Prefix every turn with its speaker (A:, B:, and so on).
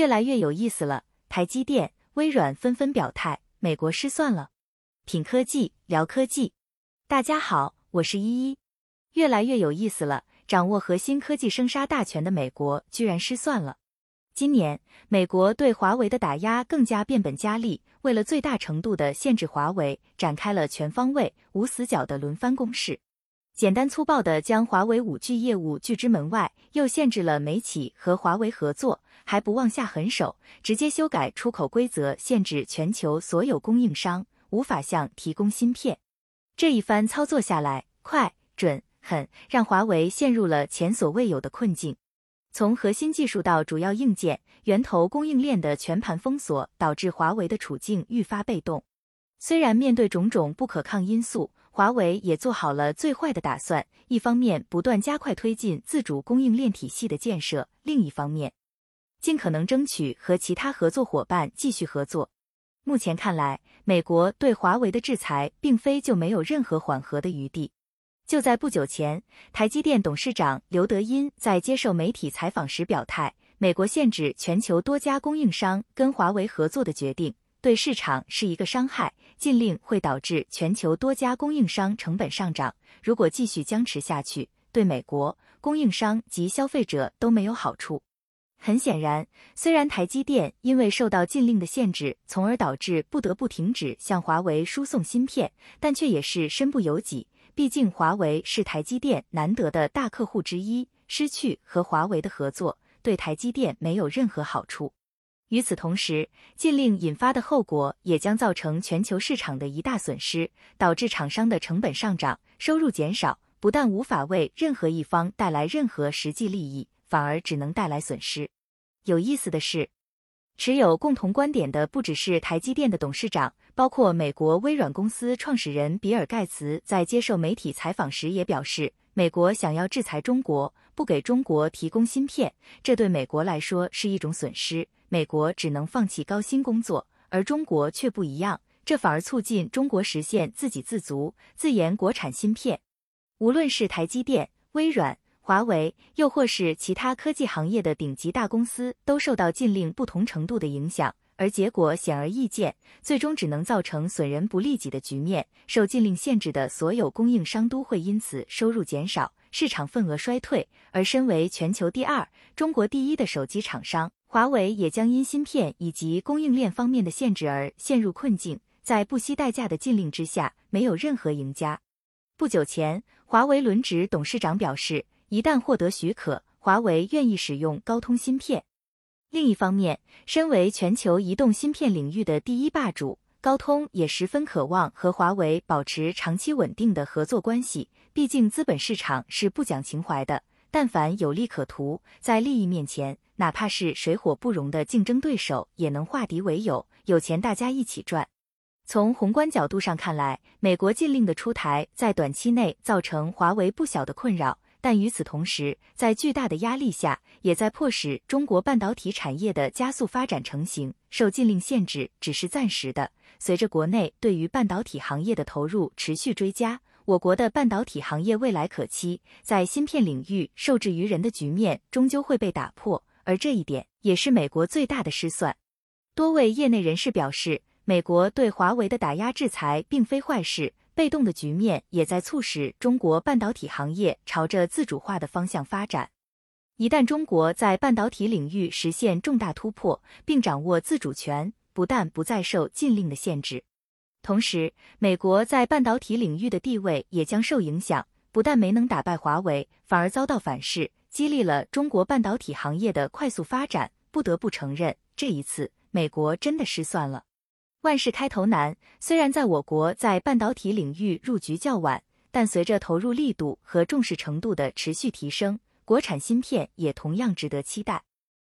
A: 越来越有意思了，台积电、微软纷纷表态，美国失算了。品科技聊科技，大家好，我是依依。越来越有意思了，掌握核心科技生杀大权的美国居然失算了。今年，美国对华为的打压更加变本加厉，为了最大程度的限制华为，展开了全方位、无死角的轮番攻势。简单粗暴地将华为五 G 业务拒之门外，又限制了美企和华为合作，还不忘下狠手，直接修改出口规则，限制全球所有供应商无法向提供芯片。这一番操作下来，快、准、狠，让华为陷入了前所未有的困境。从核心技术到主要硬件、源头供应链的全盘封锁，导致华为的处境愈发被动。虽然面对种种不可抗因素，华为也做好了最坏的打算，一方面不断加快推进自主供应链体系的建设，另一方面尽可能争取和其他合作伙伴继续合作。目前看来，美国对华为的制裁并非就没有任何缓和的余地。就在不久前，台积电董事长刘德音在接受媒体采访时表态，美国限制全球多家供应商跟华为合作的决定。对市场是一个伤害，禁令会导致全球多家供应商成本上涨。如果继续僵持下去，对美国供应商及消费者都没有好处。很显然，虽然台积电因为受到禁令的限制，从而导致不得不停止向华为输送芯片，但却也是身不由己。毕竟，华为是台积电难得的大客户之一，失去和华为的合作，对台积电没有任何好处。与此同时，禁令引发的后果也将造成全球市场的一大损失，导致厂商的成本上涨、收入减少，不但无法为任何一方带来任何实际利益，反而只能带来损失。有意思的是，持有共同观点的不只是台积电的董事长，包括美国微软公司创始人比尔·盖茨在接受媒体采访时也表示，美国想要制裁中国，不给中国提供芯片，这对美国来说是一种损失。美国只能放弃高薪工作，而中国却不一样，这反而促进中国实现自给自足、自研国产芯片。无论是台积电、微软、华为，又或是其他科技行业的顶级大公司，都受到禁令不同程度的影响，而结果显而易见，最终只能造成损人不利己的局面。受禁令限制的所有供应商都会因此收入减少，市场份额衰退。而身为全球第二、中国第一的手机厂商。华为也将因芯片以及供应链方面的限制而陷入困境，在不惜代价的禁令之下，没有任何赢家。不久前，华为轮值董事长表示，一旦获得许可，华为愿意使用高通芯片。另一方面，身为全球移动芯片领域的第一霸主，高通也十分渴望和华为保持长期稳定的合作关系。毕竟，资本市场是不讲情怀的，但凡有利可图，在利益面前。哪怕是水火不容的竞争对手，也能化敌为友，有钱大家一起赚。从宏观角度上看来，美国禁令的出台在短期内造成华为不小的困扰，但与此同时，在巨大的压力下，也在迫使中国半导体产业的加速发展成型。受禁令限制只是暂时的，随着国内对于半导体行业的投入持续追加，我国的半导体行业未来可期，在芯片领域受制于人的局面终究会被打破。而这一点也是美国最大的失算。多位业内人士表示，美国对华为的打压制裁并非坏事，被动的局面也在促使中国半导体行业朝着自主化的方向发展。一旦中国在半导体领域实现重大突破，并掌握自主权，不但不再受禁令的限制，同时美国在半导体领域的地位也将受影响，不但没能打败华为，反而遭到反噬。激励了中国半导体行业的快速发展。不得不承认，这一次美国真的失算了。万事开头难，虽然在我国在半导体领域入局较晚，但随着投入力度和重视程度的持续提升，国产芯片也同样值得期待。